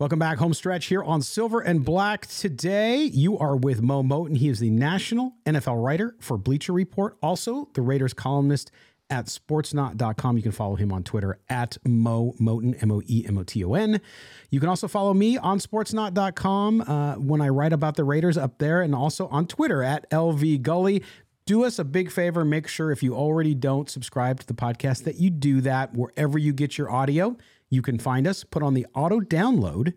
Welcome back, home stretch here on Silver and Black. Today, you are with Moe Moton. He is the national NFL writer for Bleacher Report, also the Raiders columnist at sportsnaut.com. You can follow him on Twitter at Moe Moton, M O E M O T O N. You can also follow me on sportsnaut.com uh, when I write about the Raiders up there and also on Twitter at LV Gully. Do us a big favor. Make sure if you already don't subscribe to the podcast that you do that wherever you get your audio. You can find us, put on the auto download.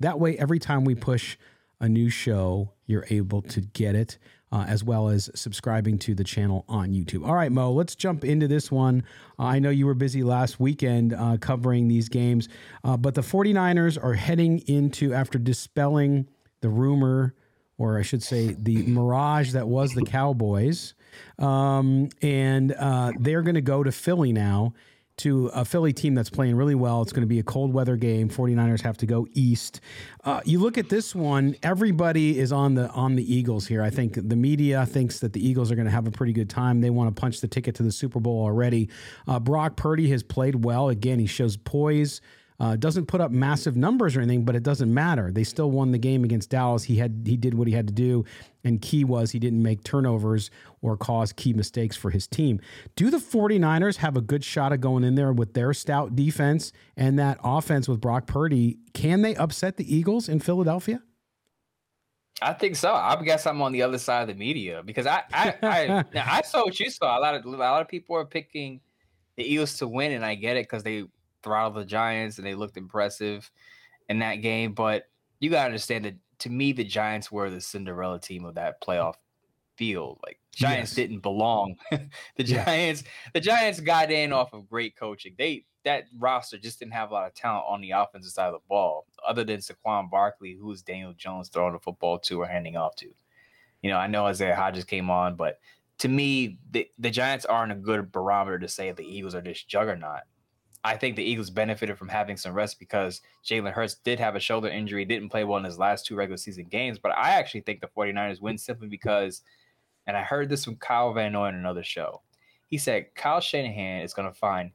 That way, every time we push a new show, you're able to get it, uh, as well as subscribing to the channel on YouTube. All right, Moe, let's jump into this one. Uh, I know you were busy last weekend uh, covering these games, uh, but the 49ers are heading into, after dispelling the rumor, or I should say, the mirage that was the Cowboys, um, and uh, they're going to go to Philly now to a Philly team that's playing really well. It's going to be a cold weather game. 49ers have to go east. Uh, you look at this one, everybody is on the on the Eagles here. I think the media thinks that the Eagles are going to have a pretty good time. They want to punch the ticket to the Super Bowl already. Uh, Brock Purdy has played well. Again, he shows poise. Uh, doesn't put up massive numbers or anything, but it doesn't matter. They still won the game against Dallas. He had he did what he had to do, and key was he didn't make turnovers or cause key mistakes for his team. Do the 49ers have a good shot of going in there with their stout defense and that offense with Brock Purdy? Can they upset the Eagles in Philadelphia? I think so. I guess I'm on the other side of the media because I I I, I saw what you saw. A lot of a lot of people are picking the Eagles to win, and I get it because they throttled the Giants and they looked impressive in that game. But you got to understand that to me, the Giants were the Cinderella team of that playoff field. Like Giants yes. didn't belong. the Giants, the Giants got in off of great coaching. They that roster just didn't have a lot of talent on the offensive side of the ball, other than Saquon Barkley, who is Daniel Jones throwing the football to or handing off to. You know, I know Isaiah Hodgins came on, but to me, the, the Giants aren't a good barometer to say the Eagles are this juggernaut. I think the Eagles benefited from having some rest because Jalen Hurts did have a shoulder injury, didn't play well in his last two regular season games. But I actually think the 49ers win simply because, and I heard this from Kyle Van Noy in another show. He said Kyle Shanahan is going to find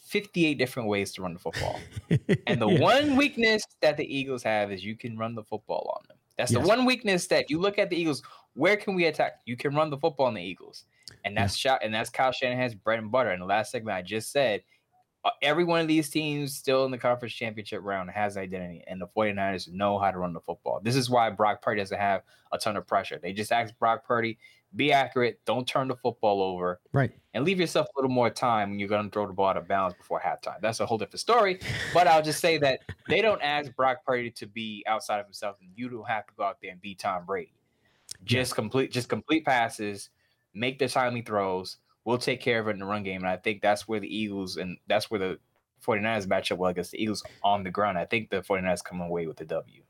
58 different ways to run the football. and the yeah. one weakness that the Eagles have is you can run the football on them. That's yes. the one weakness that you look at the Eagles. Where can we attack? You can run the football on the Eagles, and that's yeah. shot, and that's Kyle Shanahan's bread and butter. In the last segment, I just said Uh, every one of these teams still in the conference championship round has identity, and the 49ers know how to run the football. This is why Brock Purdy doesn't have a ton of pressure. They just ask Brock Purdy, be accurate, don't turn the football over, right, and leave yourself a little more time when you're going to throw the ball out of bounds before halftime. That's a whole different story. But I'll just say that they don't ask Brock Purdy to be outside of himself, and you don't have to go out there and be Tom Brady. Just complete, just complete passes, make the timely throws we'll take care of it in the run game. And I think that's where the Eagles and that's where the 49ers match up well against the Eagles on the ground. I think the 49ers come away with the W.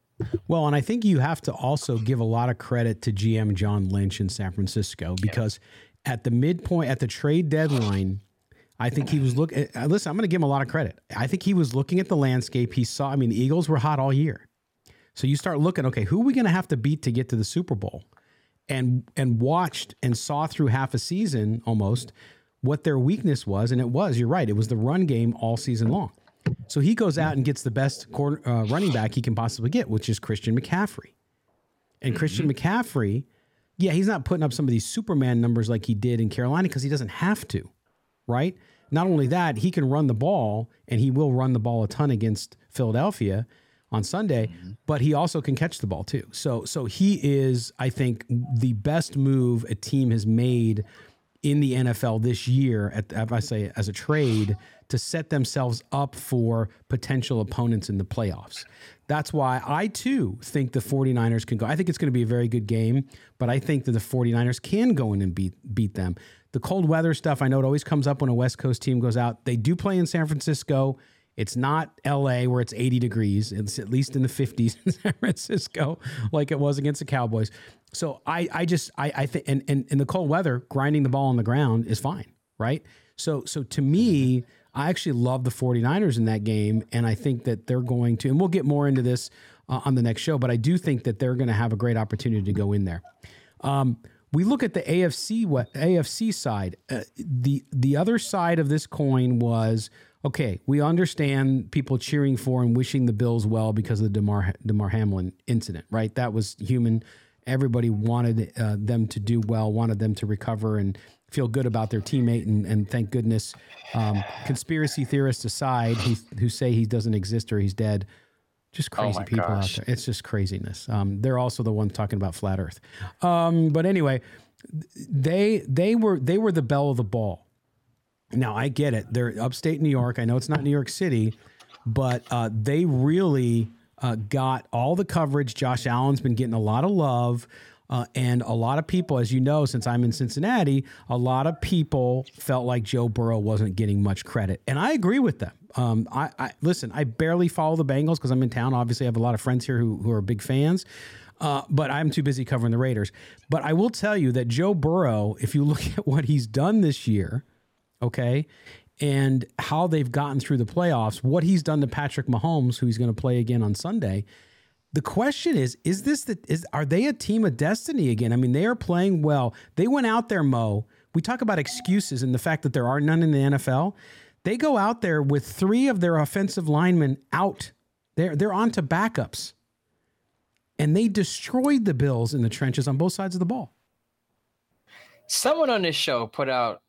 Well, and I think you have to also give a lot of credit to GM John Lynch in San Francisco because yeah. at the midpoint, at the trade deadline, I think he was looking. Uh, listen, I'm going to give him a lot of credit. I think he was looking at the landscape. He saw. I mean, the Eagles were hot all year, so you start looking. Okay, who are we going to have to beat to get to the Super Bowl? And and watched and saw through half a season almost what their weakness was, and it was. You're right. It was the run game all season long. So he goes out and gets the best corner, uh, running back he can possibly get, which is Christian McCaffrey. And mm-hmm. Christian McCaffrey, yeah, he's not putting up some of these Superman numbers like he did in Carolina because he doesn't have to, right? Not only that, he can run the ball, and he will run the ball a ton against Philadelphia on Sunday, mm-hmm. but he also can catch the ball too. So so he is, I think, the best move a team has made in the NFL this year, at, if I say as a trade, to set themselves up for potential opponents in the playoffs. That's why I too think the 49ers can go. I think it's going to be a very good game, but I think that the 49ers can go in and beat beat them. The cold weather stuff, I know it always comes up when a West Coast team goes out. They do play in San Francisco. It's not LA where it's 80 degrees. It's at least in the 50s in San Francisco, like it was against the Cowboys. So I, I just, I, I think, and, and in the cold weather, grinding the ball on the ground is fine, right? So, so to me, I actually love the 49ers in that game. And I think that they're going to, and we'll get more into this uh, on the next show, but I do think that they're going to have a great opportunity to go in there. Um, we look at the AFC AFC side. Uh, the the other side of this coin was okay, we understand people cheering for and wishing the Bills well because of the Demar Damar Hamlin incident, right? That was human. Everybody wanted uh, them to do well, wanted them to recover and feel good about their teammate. And, and thank goodness, um, conspiracy theorists aside, who say he doesn't exist or he's dead, just oh crazy oh people gosh. out there. It's just craziness. Um, they're also the ones talking about flat Earth. Um, but anyway, they they were they were the bell of the ball now I get it; they're upstate New York. I know it's not New York City, but uh, they really uh, got all the coverage. Josh Allen's been getting a lot of love. Uh, and a lot of people, as you know, since I'm in Cincinnati, a lot of people felt like Joe Burrow wasn't getting much credit, and I agree with them. Um, I, I, listen. I barely follow the Bengals because I'm in town. Obviously, I have a lot of friends here who, who are big fans. Uh, but I'm too busy covering the Raiders. But I will tell you that Joe Burrow, if you look at what he's done this year, okay, and how they've gotten through the playoffs, what he's done to Patrick Mahomes, who he's going to play again on Sunday. The question is, is this the is are they a team of destiny again? I mean, they are playing well. They went out there, Moe. We talk about excuses and the fact that there are none in the NFL. They go out there with three of their offensive linemen out. They're they're on to backups. And they destroyed the Bills in the trenches on both sides of the ball. Someone on this show put out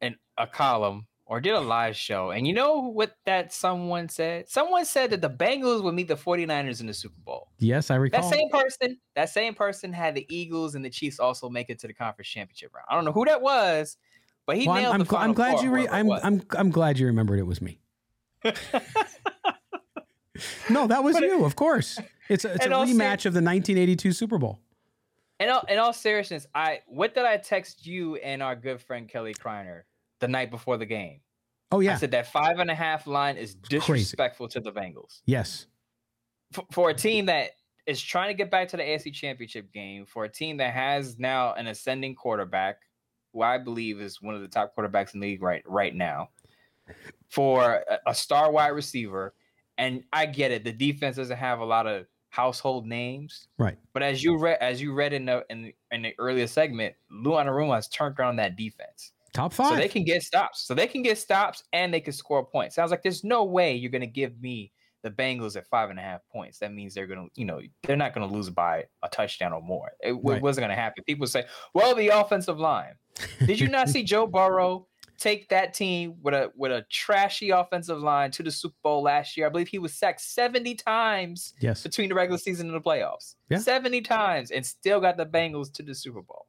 an, a column or did a live show. And you know what that someone said? Someone said that the Bengals would meet the 49ers in the Super Bowl. Yes, I recall. That same person, that same person had the Eagles and the Chiefs also make it to the conference championship round. I don't know who that was, but he well, nailed I'm, the I'm, I'm glad you re- I'm, I'm I'm glad you remembered it was me. no, that was but you, it, of course. It's a, it's a rematch ser- of the 1982 Super Bowl. In all, in all seriousness, I what did I text you and our good friend Kelly Kreiner? The night before the game. Oh yeah, I said that five and a half line is disrespectful to the Bengals. Yes, for, for, a team that is trying to get back to the AFC Championship game, for a team that has now an ascending quarterback, who I believe is one of the top quarterbacks in the league right right now, for a, a star wide receiver, and I get it, the defense doesn't have a lot of household names, right? But as you read, as you read in the in, in the earlier segment, Lou Anarumo has turned around that defense. Top five. So they can get stops. So they can get stops and they can score points. Sounds like there's no way you're going to give me the Bengals at five and a half points. That means they're going to, you know, they're not going to lose by a touchdown or more. It, right. wasn't going to happen. People say, well, the offensive line. Did you not see Joe Burrow take that team with a with a trashy offensive line to the Super Bowl last year? I believe he was sacked 70 times yes. between the regular season and the playoffs. Yeah. 70 times and still got the Bengals to the Super Bowl.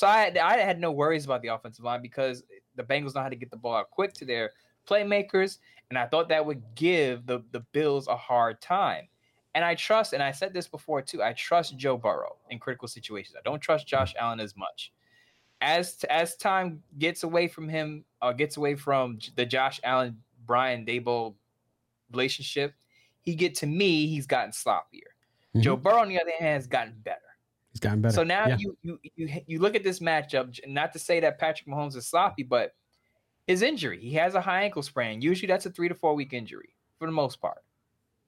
So I had, I had no worries about the offensive line because the Bengals know how to get the ball out quick to their playmakers, and I thought that would give the the Bills a hard time. And I trust, and I said this before too. I trust Joe Burrow in critical situations. I don't trust Josh Allen as much. As as time gets away from him, uh, gets away from the Josh Allen Brian Daboll relationship, he get to me. He's gotten sloppier. Mm-hmm. Joe Burrow, on the other hand, has gotten better. He's gotten better. So now yeah. you, you you you look at this matchup. Not to say that Patrick Mahomes is sloppy, but his injury. He has a high ankle sprain. Usually that's a three to four week injury for the most part.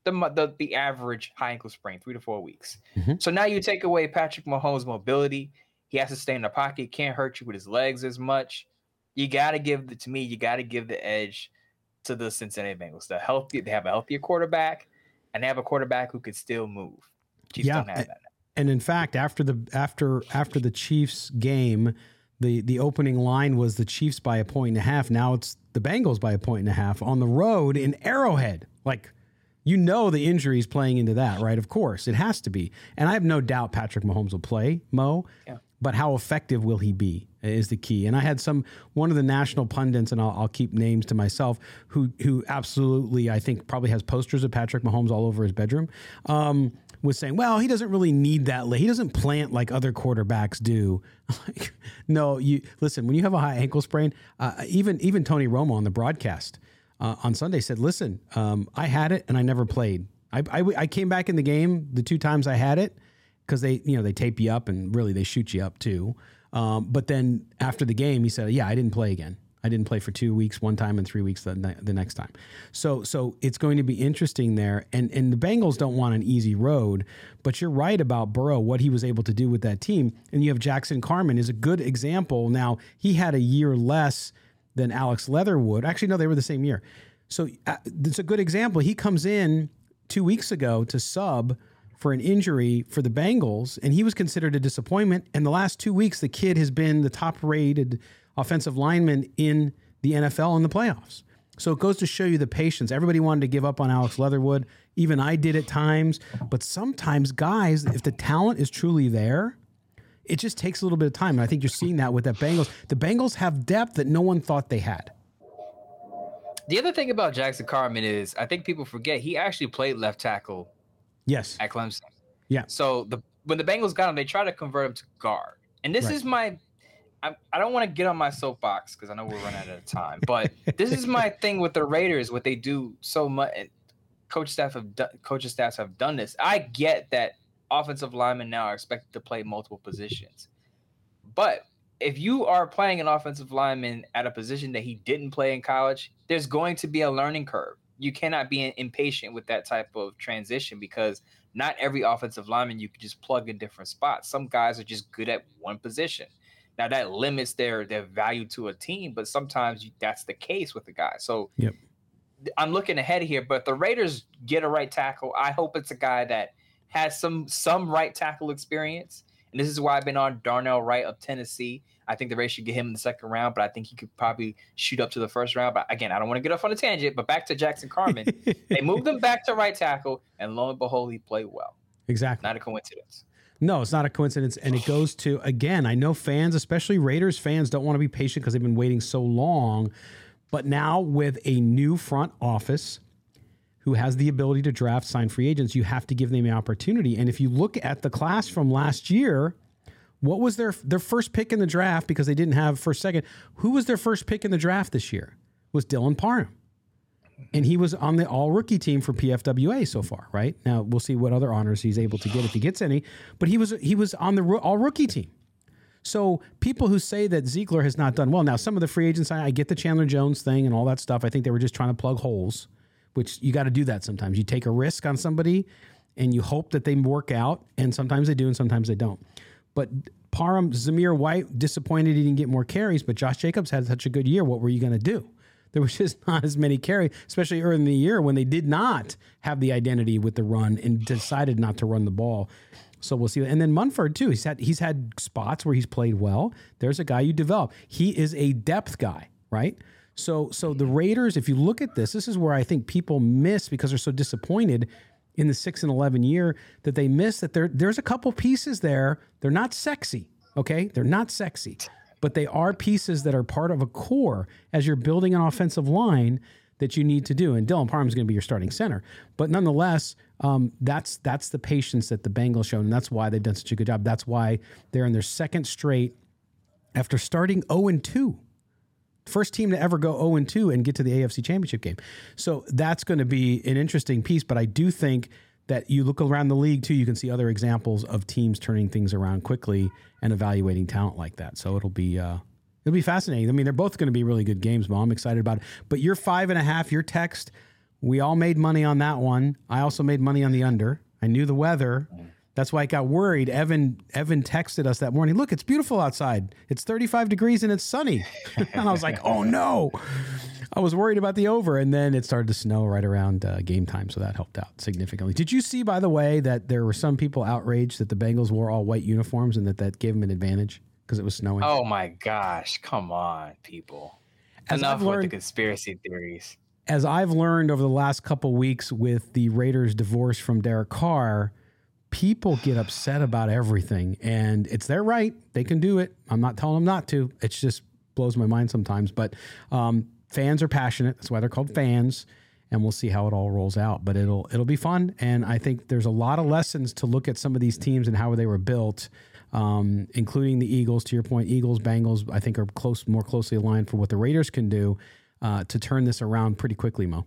The the, the average high ankle sprain, three to four weeks. Mm-hmm. So now you take away Patrick Mahomes' mobility. He has to stay in the pocket. Can't hurt you with his legs as much. you got to give the to me, you got to give the edge to the Cincinnati Bengals. The healthy, they have a healthier quarterback, and they have a quarterback who could still move. Chiefs Yeah, don't have and- in fact, after the after after the Chiefs game, the the opening line was the Chiefs by a point and a half. Now it's the Bengals by a point and a half on the road in Arrowhead. Like you know the injuries playing into that, right? Of course, it has to be. And I have no doubt Patrick Mahomes will play, Moe. Yeah. But how effective will he be is the key. And I had some one of the national pundits, and I'll, I'll keep names to myself, who who absolutely I think probably has posters of Patrick Mahomes all over his bedroom. Um, was saying, well, he doesn't really need that. He doesn't plant like other quarterbacks do. Like, no, you listen. When you have a high ankle sprain, uh, even even Tony Romo on the broadcast uh, on Sunday said, "Listen, um, I had it and I never played. I, I I came back in the game the two times I had it because they you know they tape you up and really they shoot you up too. Um, but then after the game, he said, "Yeah, I didn't play again. I didn't play for two weeks, one time, and three weeks the, ne- the next time." So so it's going to be interesting there. And and the Bengals don't want an easy road, but you're right about Burrow, what he was able to do with that team. And you have Jackson Carman is a good example. Now he had a year less than Alex Leatherwood. Actually, no, they were the same year. So uh, it's a good example. He comes in two weeks ago to sub for an injury for the Bengals, and he was considered a disappointment. And the last two weeks, the kid has been the top rated offensive lineman in the NFL in the playoffs. So it goes to show you the patience. Everybody wanted to give up on Alex Leatherwood. Even I did at times. But sometimes, guys, if the talent is truly there, it just takes a little bit of time. And I think you're seeing that with that Bengals. The Bengals have depth that no one thought they had. The other thing about Jackson Carman is I think people forget he actually played left tackle Yes. at Clemson. Yeah. So the when the Bengals got him, they tried to convert him to guard. And this Right. is my I, I don't want to get on my soapbox because I know we're running out of time, but this is my thing with the Raiders. What they do so much, coach staff have done, coaching staffs have done this. I get that offensive linemen now are expected to play multiple positions, but if you are playing an offensive lineman at a position that he didn't play in college, there's going to be a learning curve. You cannot be impatient with that type of transition because not every offensive lineman you can just plug in different spots. Some guys are just good at one position. Now that limits their their value to a team, but sometimes you, that's the case with the guy. So Yep. I'm looking ahead here, but the Raiders get a right tackle. I hope it's a guy that has some some right tackle experience. And this is why I've been on Darnell Wright of Tennessee. I think the Raiders should get him in the second round, but I think he could probably shoot up to the first round. But again, I don't want to get off on a tangent. But back to Jackson Carman, they moved him back to right tackle, and lo and behold, he played well. Exactly. Not a coincidence. No, it's not a coincidence. And it goes to, again, I know fans, especially Raiders fans, don't want to be patient because they've been waiting so long. But now with a new front office who has the ability to draft, sign free agents, you have to give them the opportunity. And if you look at the class from last year, what was their their first pick in the draft because they didn't have first second? Who was their first pick in the draft this year? Was Dylan Parham and he was on the all rookie team for PFWA so far, right? Now we'll see what other honors he's able to get if he gets any, but he was he was on the all rookie team. So people who say that Ziegler has not done well, now some of the free agents, I, I get the Chandler Jones thing and all that stuff. I think they were just trying to plug holes, which you got to do that sometimes. You take a risk on somebody, and you hope that they work out, and sometimes they do, and sometimes they don't. But Parham, Zamir White, disappointed he didn't get more carries, but Josh Jacobs had such a good year. What were you going to do? There was just not as many carries, especially early in the year when they did not have the identity with the run and decided not to run the ball. So we'll see. And then Munford too. He's had he's had spots where he's played well. There's a guy you develop. He is a depth guy, right? So so the Raiders, if you look at this, this is where I think people miss because they're so disappointed in the six and eleven year that they miss that there there's a couple pieces there. They're not sexy, okay? They're not sexy, but they are pieces that are part of a core as you're building an offensive line that you need to do. And Dylan Parham is going to be your starting center, but nonetheless, um, that's that's the patience that the Bengals showed, and that's why they've done such a good job. That's why they're in their second straight after starting zero and two. First team to ever go 0 and 2 and get to the AFC Championship game. So that's going to be an interesting piece. But I do think that you look around the league too, you can see other examples of teams turning things around quickly and evaluating talent like that. So it'll be uh, it'll be fascinating. I mean, they're both going to be really good games, Mo. I'm excited about it. But your five and a half, your text, we all made money on that one. I also made money on the under. I knew the weather. That's why I got worried. Evan Evan texted us that morning. Look, it's beautiful outside. It's 35 degrees and it's sunny. and I was like, oh no. I was worried about the over, and then it started to snow right around uh, game time, so that helped out significantly. Did you see, by the way, that there were some people outraged that the Bengals wore all white uniforms and that that gave them an advantage because it was snowing? Oh my gosh! Come on, people! As Enough I've learned, with the conspiracy theories. As I've learned over the last couple weeks with the Raiders' divorce from Derek Carr, people get upset about everything, and it's their right; they can do it. I'm not telling them not to. It just blows my mind sometimes, but. Um, fans are passionate. That's why they're called fans. And we'll see how it all rolls out. But it'll it'll be fun. And I think there's a lot of lessons to look at some of these teams and how they were built. Um, including the Eagles. To your point, Eagles, Bengals, I think are close, more closely aligned for what the Raiders can do uh, to turn this around pretty quickly. Moe.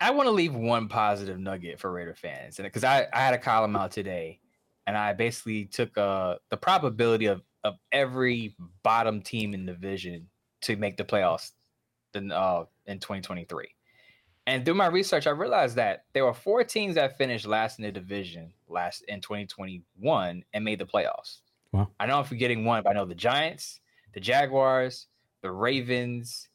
I want to leave one positive nugget for Raider fans, and because I, I had a column out today, and I basically took uh the probability of of every bottom team in the division to make the playoffs in uh in 2023. And through my research, I realized that there were four teams that finished last in the division last in 2021 and made the playoffs. Wow. I know I'm forgetting one, but I know the Giants, the Jaguars, the Ravens,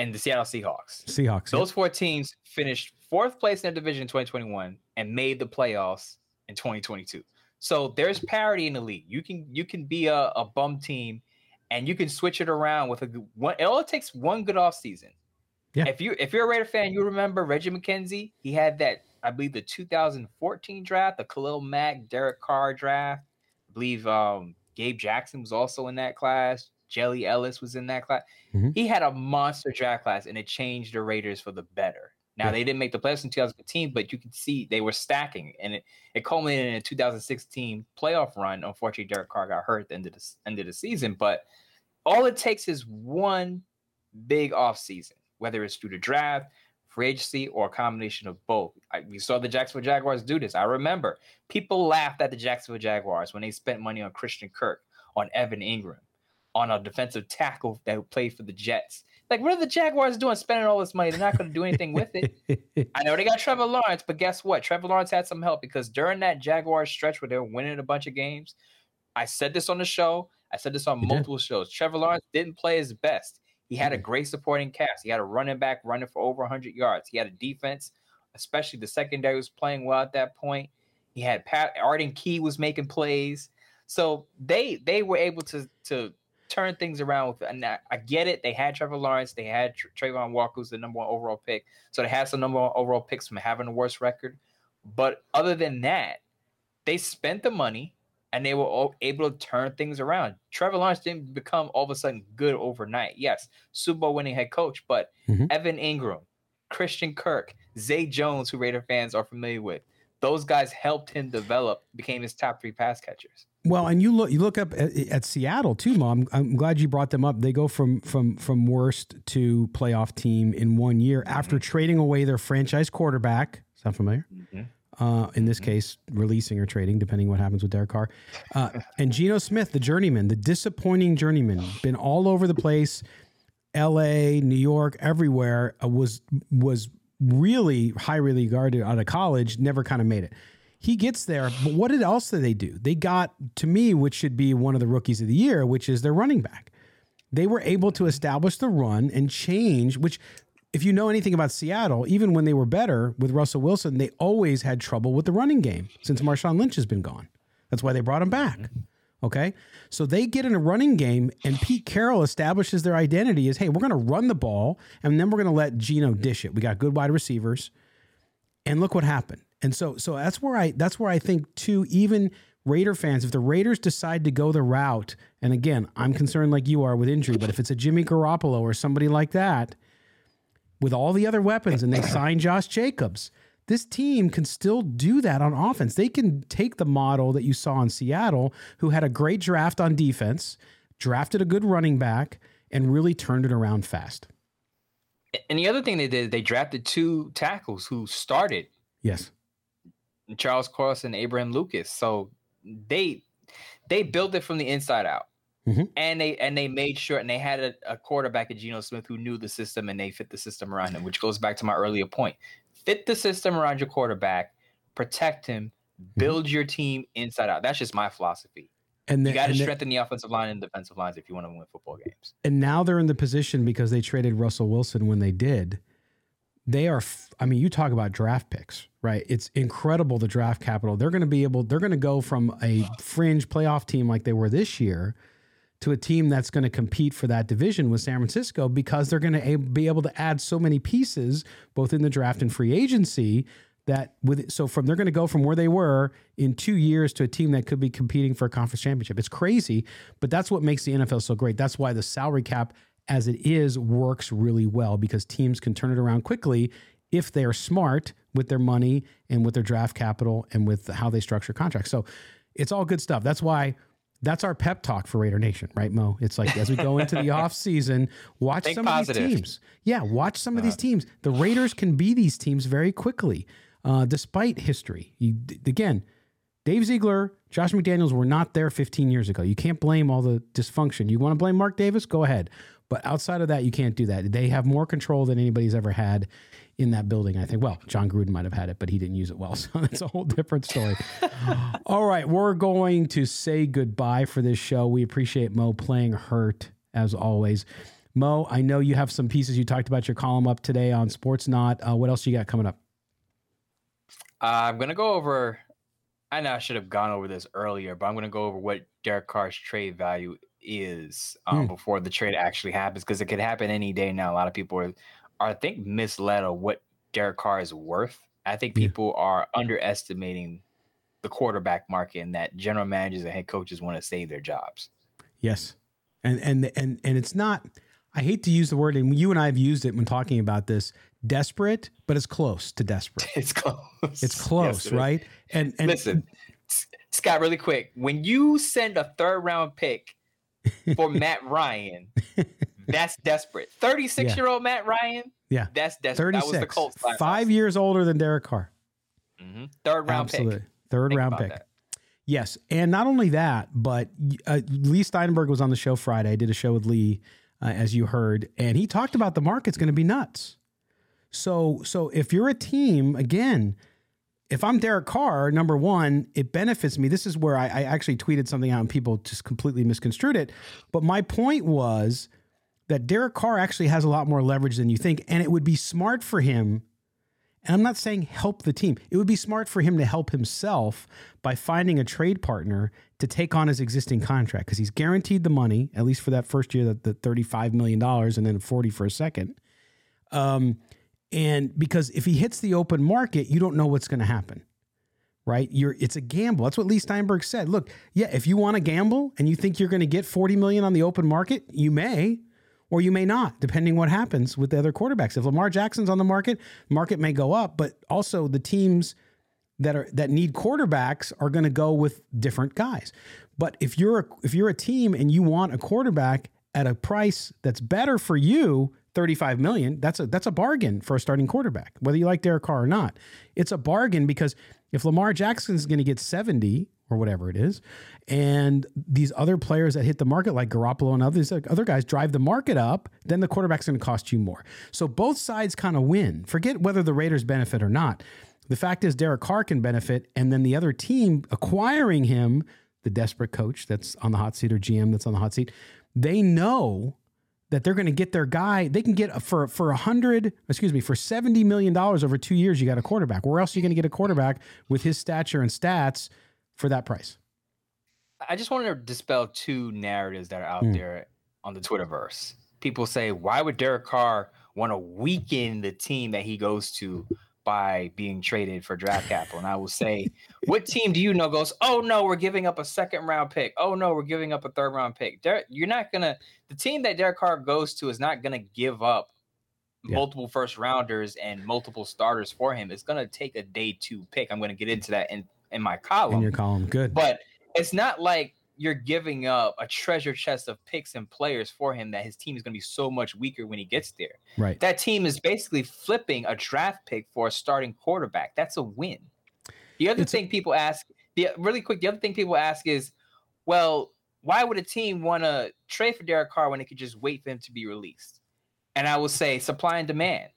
and the Seattle Seahawks. Seahawks. Those four teams finished fourth place in their division in 2021 and made the playoffs in 2022. So there's parity in the league. You can you can be a, a bum team and you can switch it around with a one. It only takes one good off season. Yeah. If you if you're a Raider fan, you remember Reggie McKenzie. He had that, I believe, the 2014 draft, the Khalil Mack, Derek Carr draft. I believe um, Gabe Jackson was also in that class. Jelly Ellis was in that class. Mm-hmm. He had a monster draft class, and it changed the Raiders for the better. Now yeah. they didn't make the playoffs in 2015, but you can see they were stacking, and it, it culminated in a 2016 playoff run. Unfortunately, Derek Carr got hurt at the end of the end of the season, but all it takes is one big offseason, whether it's through the draft, free agency, or a combination of both. I, we saw the Jacksonville Jaguars do this. I remember people laughed at the Jacksonville Jaguars when they spent money on Christian Kirk, on Evan Engram, on a defensive tackle that played for the Jets. Like, what are the Jaguars doing spending all this money? They're not going to do anything with it. I know they got Trevor Lawrence, but guess what? Trevor Lawrence had some help because during that Jaguars stretch where they were winning a bunch of games, I said this on the show. I said this on multiple shows. Trevor Lawrence didn't play his best. He had a great supporting cast. He had a running back running for over 100 yards. He had a defense, especially the secondary was playing well at that point. He had Pat Arden Key was making plays. So they they were able to to turn things around with and I, I get it. They had Trevor Lawrence, they had Tra- Travon Walker, who's the number one overall pick. So they had some number one overall picks from having a worse record. But other than that, they spent the money and they were able to turn things around. Trevor Lawrence didn't become all of a sudden good overnight. Yes, Super Bowl winning head coach, but mm-hmm. Evan Engram, Christian Kirk, Zay Jones, who Raider fans are familiar with, those guys helped him develop, became his top three pass catchers. Well, and you look you look up at, at Seattle too, Mom. I'm glad you brought them up. They go from from from worst to playoff team in one year mm-hmm. after trading away their franchise quarterback. Sound familiar? Mm-hmm uh, in this mm-hmm. case, releasing or trading, depending what happens with Derek Carr. Uh, and Geno Smith, the journeyman, the disappointing journeyman, been all over the place, L.A., New York, everywhere. Uh, was was really highly regarded out of college. Never kind of made it. He gets there, but what else did they do? They got to me, which should be one of the rookies of the year, which is their running back. They were able to establish the run and change, which if you know anything about Seattle, even when they were better with Russell Wilson, they always had trouble with the running game since Marshawn Lynch has been gone. That's why they brought him back. Okay. So they get in a running game, and Pete Carroll establishes their identity as hey, we're going to run the ball, and then we're going to let Geno dish it. We got good wide receivers. And look what happened. And so so that's where I that's where I think too, even Raider fans, if the Raiders decide to go the route, and again, I'm concerned like you are with injury, but if it's a Jimmy Garoppolo or somebody like that, with all the other weapons and they sign Josh Jacobs, this team can still do that on offense. They can take the model that you saw in Seattle, who had a great draft on defense, drafted a good running back, and really turned it around fast. And the other thing they did, they drafted two tackles who started. Yes. Charles Cross and Abraham Lucas. So they they built it from the inside out. Mm-hmm. And they and they made sure and they had a, a quarterback at Geno Smith who knew the system and they fit the system around him, which goes back to my earlier point. Fit the system around your quarterback, protect him, mm-hmm. build mm-hmm. your team inside out. That's just my philosophy. And the, you got to strengthen the, the offensive line and defensive lines if you want to win football games. And now they're in the position because they traded Russell Wilson when they did. They are, I mean, you talk about draft picks, right? It's incredible the draft capital. They're going to be able, they're going to go from a fringe playoff team like they were this year to a team that's going to compete for that division with San Francisco because they're going to be able to add so many pieces, both in the draft and free agency, that with so from they're going to go from where they were in two years to a team that could be competing for a conference championship. It's crazy, but that's what makes the NFL so great. That's why the salary cap as it is works really well because teams can turn it around quickly if they're smart with their money and with their draft capital and with how they structure contracts. So it's all good stuff. That's why that's our pep talk for Raider Nation, right, Moe? It's like as we go into the off season, watch Think some positive. of these teams. Yeah, watch some of these uh-huh. teams. The Raiders can be these teams very quickly uh, despite history. You, again, Dave Ziegler, Josh McDaniels were not there 15 years ago. You can't blame all the dysfunction. You want to blame Mark Davis? Go ahead. But outside of that, you can't do that. They have more control than anybody's ever had in that building, I think. Well, Jon Gruden might have had it, but he didn't use it well. So that's a whole different story. all right. We're going to say goodbye for this show. We appreciate Moe playing hurt as always. Moe, I know you have some pieces you talked about your column up today on Sportsnaut. Uh, what else you got coming up? Uh, I'm gonna go over. I know I should have gone over this earlier, but I'm gonna go over what Derek Carr's trade value is um, hmm. before the trade actually happens because it could happen any day now. A lot of people are, are I think, misled on what Derek Carr is worth. I think people yeah. are underestimating the quarterback market and that general managers and head coaches want to save their jobs. Yes, and and and and it's not. I hate to use the word, and you and I have used it when talking about this desperate, but it's close to desperate. It's close. It's close, yes, it right? And and listen, Scott, really quick, when you send a third round pick for Matt Ryan, that's desperate. Thirty six yeah. year old Matt Ryan, yeah, that's desperate. 36, that was the Colts. Five years older than Derek Carr. Mm-hmm. Third round Absolutely. pick. Third Think round pick. That. Yes, and not only that, but uh, Leigh Steinberg was on the show Friday. I did a show with Leigh, uh, as you heard, and he talked about the market's going to be nuts. So so if you're a team, again, if I'm Derek Carr, number one, it benefits me. This is where I, I actually tweeted something out and people just completely misconstrued it. But my point was that Derek Carr actually has a lot more leverage than you think, and it would be smart for him. And I'm not saying help the team. It would be smart for him to help himself by finding a trade partner to take on his existing contract because he's guaranteed the money, at least for that first year, that the $35 million and then 40 for a second. Um, and because if he hits the open market, you don't know what's going to happen. Right? You're it's a gamble. That's what Leigh Steinberg said. Look, yeah, if you want to gamble and you think you're going to get 40 million on the open market, you may or you may not, depending what happens with the other quarterbacks. If Lamar Jackson's on the market, market may go up, but also the teams that are that need quarterbacks are going to go with different guys. But if you're a, if you're a team and you want a quarterback at a price that's better for you, 35 million, that's a that's a bargain for a starting quarterback, whether you like Derek Carr or not. It's a bargain because if Lamar Jackson is going to get 70 or whatever it is, and these other players that hit the market like Garoppolo and others other guys drive the market up, then the quarterback's going to cost you more. So both sides kind of win. Forget whether the Raiders benefit or not. The fact is Derek Carr can benefit, and then the other team acquiring him, the desperate coach that's on the hot seat or GM that's on the hot seat, they know that they're going to get their guy. They can get for for a hundred, excuse me, for seventy million dollars over two years. You got a quarterback. Where else are you going to get a quarterback with his stature and stats for that price? I just wanted to dispel two narratives that are out mm. there on the Twitterverse. People say, "Why would Derek Carr want to weaken the team that he goes to by being traded for draft capital. And I will say, what team do you know goes, oh no, we're giving up a second round pick. Oh no, we're giving up a third round pick. Derek, you're not gonna the team that Derek Carr goes to is not gonna give up Yeah. multiple first rounders and multiple starters for him, it's going to take a day two pick. I'm going to get into that in, in my column. in your column. Good. But it's not like you're giving up a treasure chest of picks and players for him that his team is going to be so much weaker when he gets there. right. That team is basically flipping a draft pick for a starting quarterback. That's a win. The other It's- thing people ask, the really quick, the other thing people ask is, well, why would a team want to trade for Derek Carr when they could just wait for him to be released? And I will say supply and demand.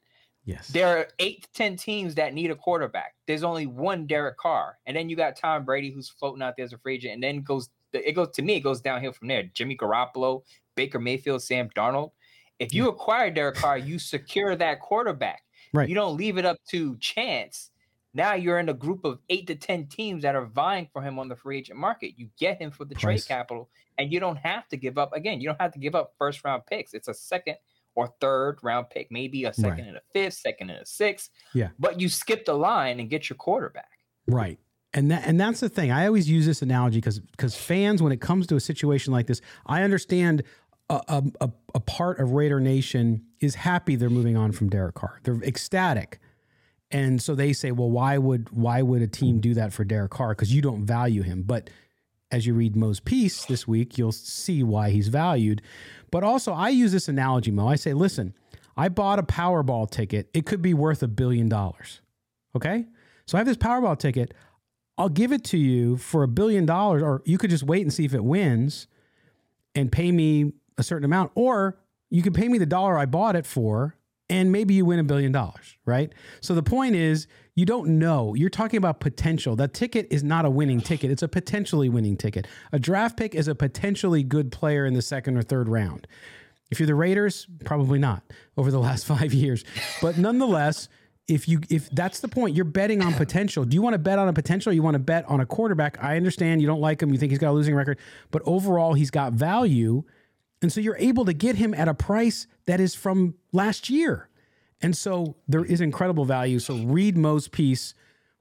yes. There are eight to ten teams that need a quarterback. There's only one Derek Carr, and then you got Tom Brady who's floating out there as a free agent, and then goes it goes to me. It goes downhill from there. Jimmy Garoppolo, Baker Mayfield, Sam Darnold. If you acquire Derek Carr, you secure that quarterback. Right. You don't leave it up to chance. Now you're in a group of eight to ten teams that are vying for him on the free agent market. You get him for the Price. trade capital, and you don't have to give up again. You don't have to give up first round picks. It's a second or third round pick, maybe a second Right. and a fifth, second and a sixth. Yeah. But you skip the line and get your quarterback. Right. And that and that's the thing. I always use this analogy because because fans, when it comes to a situation like this, I understand a, a, a, part of Raider Nation is happy they're moving on from Derek Carr. They're ecstatic. And so they say, well, why would why would a team do that for Derek Carr? Because you don't value him. But as you read Moe's piece this week, you'll see why he's valued. But also, I use this analogy, Moe. I say, listen, I bought a Powerball ticket. It could be worth a billion dollars. Okay? So I have this Powerball ticket. I'll give it to you for a billion dollars, or you could just wait and see if it wins and pay me a certain amount, or you can pay me the dollar I bought it for, and maybe you win a billion dollars, right? So the point is, you don't know. You're talking about potential. That ticket is not a winning ticket, it's a potentially winning ticket. A draft pick is a potentially good player in the second or third round. If you're the Raiders, probably not over the last five years. But nonetheless, if you if that's the point, you're betting on potential. Do you want to bet on a potential? Or you want to bet on a quarterback? I understand you don't like him. You think he's got a losing record, but overall, he's got value, and so you're able to get him at a price that is from last year. And so there is incredible value. So read Moe's piece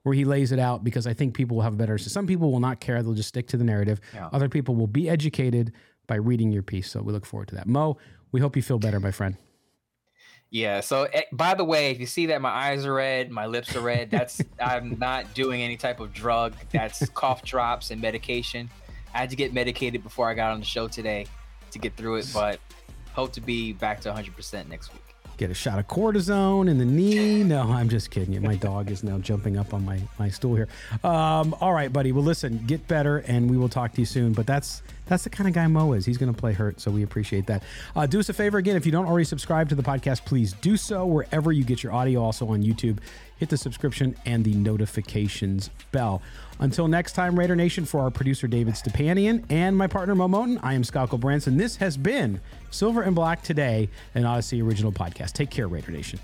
where he lays it out because I think people will have a better. So some people will not care; they'll just stick to the narrative. Other people will be educated by reading your piece. So we look forward to that. Moe, we hope you feel better, my friend. Yeah. So, eh, by the way, if you see that my eyes are red, my lips are red, that's I'm not doing any type of drug. That's cough drops and medication. I had to get medicated before I got on the show today to get through it, but hope to be back to 100% next week. Get a shot of cortisone in the knee. No, I'm just kidding you. My dog is now jumping up on my, my stool here. Um, all right, buddy. Well, listen, get better, and we will talk to you soon. But that's that's the kind of guy Moe is. He's going to play hurt, so we appreciate that. Uh, do us a favor again. If you don't already subscribe to the podcast, please do so wherever you get your audio. Also on YouTube, hit the subscription and the notifications bell. Until next time, Raider Nation, for our producer David Stepanian and my partner Moe Moton, I am Scott Branson. This has been Silver and Black Today, an Odyssey original podcast. Take care, Raider Nation.